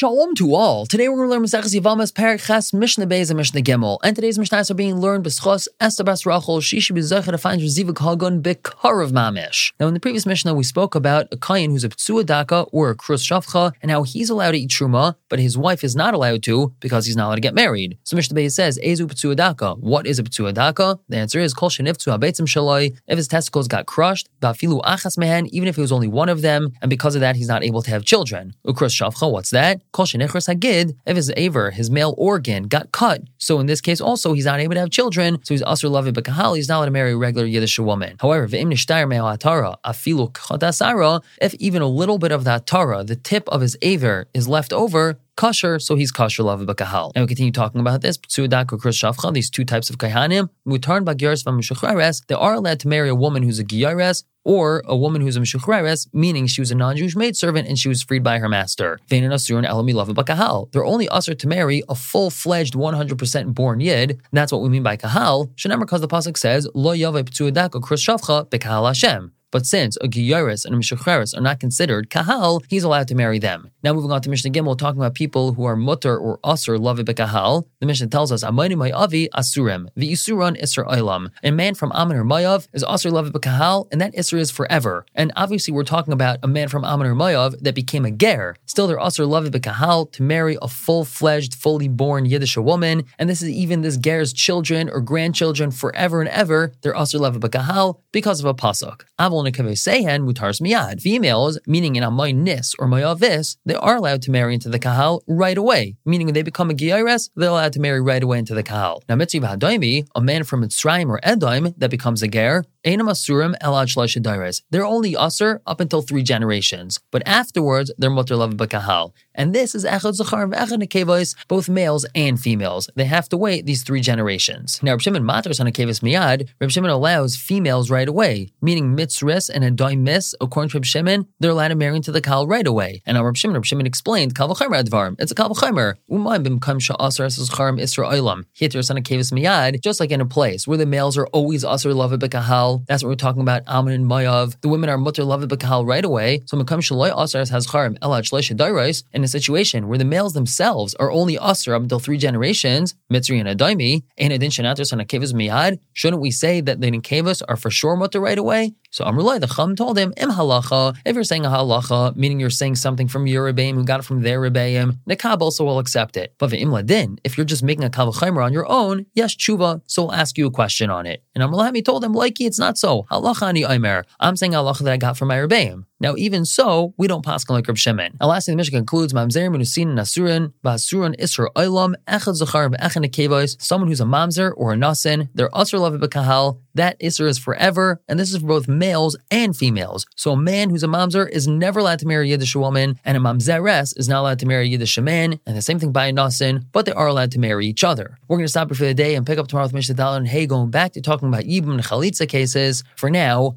Shalom to all. Today we're going to learn Maseches Yevamos Parak Ches Mishnah Beis and Mishnah Gimel. And today's Mishnahs are being learned B'schos Esther Bas Rachel. She should be zecher to find Reziva Hagun B'karav Mamish. Now in the previous Mishnah we spoke about a kayin who's a Ptsua Daka or a Krus Shavcha and how he's allowed to eat Truma, but his wife is not allowed to because he's not allowed to get married. So Mishnah Beis says, Ezu Ptsua Daka. What is a Ptsua Daka? The answer is Kol Sheniftu HaBeitzim Shaloi. If his testicles got crushed, Bafilu Achas Mehen, even if it was only one of them, and because of that he's not able to have children. Ukrus Shavcha, what's that? Kol Hagid, if his aver, his male organ, got cut. So in this case also, he's not able to have children, so he's Asr Lavi Bakahal, he's not allowed to marry a regular Yiddish woman. However, V'im Nishtayr Me'alatara, Afilu Chodasara, if even a little bit of that Tara, the tip of his aver, is left over, kosher, so he's kosher love bakahal. And we continue talking about this. These two types of kaihanim, mutarn bagyaris v'mishuchreres, they are allowed to marry a woman who's a gyares or a woman who's a mishuchreres, meaning she was a non-Jewish maidservant and she was freed by her master. They're only usher to marry a full-fledged 100% born yid. And that's what we mean by kahal. Shenamar because the pasuk says, Lo Hashem. But since a Giyaris and a Mishacheres are not considered Kahal, he's allowed to marry them. Now moving on to Mishnah Gimel, talking about people who are mutter or usr love Kahal. The Mishnah tells us, Amayni Mayavi Asurim, the Isuran Isra Olam. A man from Ammon or Mayav is usr love Kahal, and that Isra is forever. And obviously we're talking about a man from Ammon or Mayav that became a ger. Still, they're usr love Kahal to marry a full-fledged, fully born Yiddish woman. And this is even this ger's children or grandchildren forever and ever. They're usr love Kahal because of a pasuk mutars miyad. Females, meaning in a nis or mayavis, they are allowed to marry into the kahal right away. Meaning when they become a giyares, they're allowed to marry right away into the kahal. Now mitzvah hadoimi, a man from Mitzrayim or Edom that becomes a ger, Asurim elad They're only asur up until three generations, but afterwards they're mutter love bakahal. And this is echad zachar and echad both males and females. They have to wait these three generations. Now Reb Shimon matters on a kevis miyad. Reb Shimon allows females right away, meaning mitzris and a doimis. According to Reb Shimon, they're allowed to marry into the kal right away. And now Reb Shimon, Reb Shimon explained kal v'chaymer advarim. It's a kal v'chaymer. Umayim b'mkam sha'asar escharim isra oilam. Hitr on miyad. Just like in a place where the males are always asar love bakahal that's what we're talking about. Amun and Mayav. The women are mutter love bakal right away. So Makam Shaloi Asar has charim elad shleisha in a situation where the males themselves are only asar up until three generations, Mitzri and Adaimi, and Adin Shanatas and Akevas Miyad. Shouldn't we say that the Nikevas are for sure mutter right away? So Amrullah, the Chum told him, Im halacha, if you're saying a halacha, meaning you're saying something from your Rebbeim who got it from their Rebbeim, the Kab also will accept it. But the Ladin, if you're just making a Kavachaimer on your own, yes, tshuva, so we'll ask you a question on it. And Amrullah told him, likey, it's not so. Halacha ani Aimer. I'm saying halacha that I got from my Rebbeim. Now, even so, we don't pass like Reb Shimon. And lastly, the Mishnah concludes, Mamzer Menusin Nasurin, Basurin Isra Oilam, Echad Zachar, Echan Nekevos, someone who's a Mamzer or a Nasin, they're Asr Lav Kahal, that Isra is forever, and this is for both males and females. So a man who's a Mamzer is never allowed to marry a Yiddish woman, and a Mamzeres is not allowed to marry a Yiddish man, and the same thing by a Nasin, but they are allowed to marry each other. We're going to stop here for the day and pick up tomorrow with Mishnah Dal and Hey, going back to talking about Yibum and Chalitza cases. For now,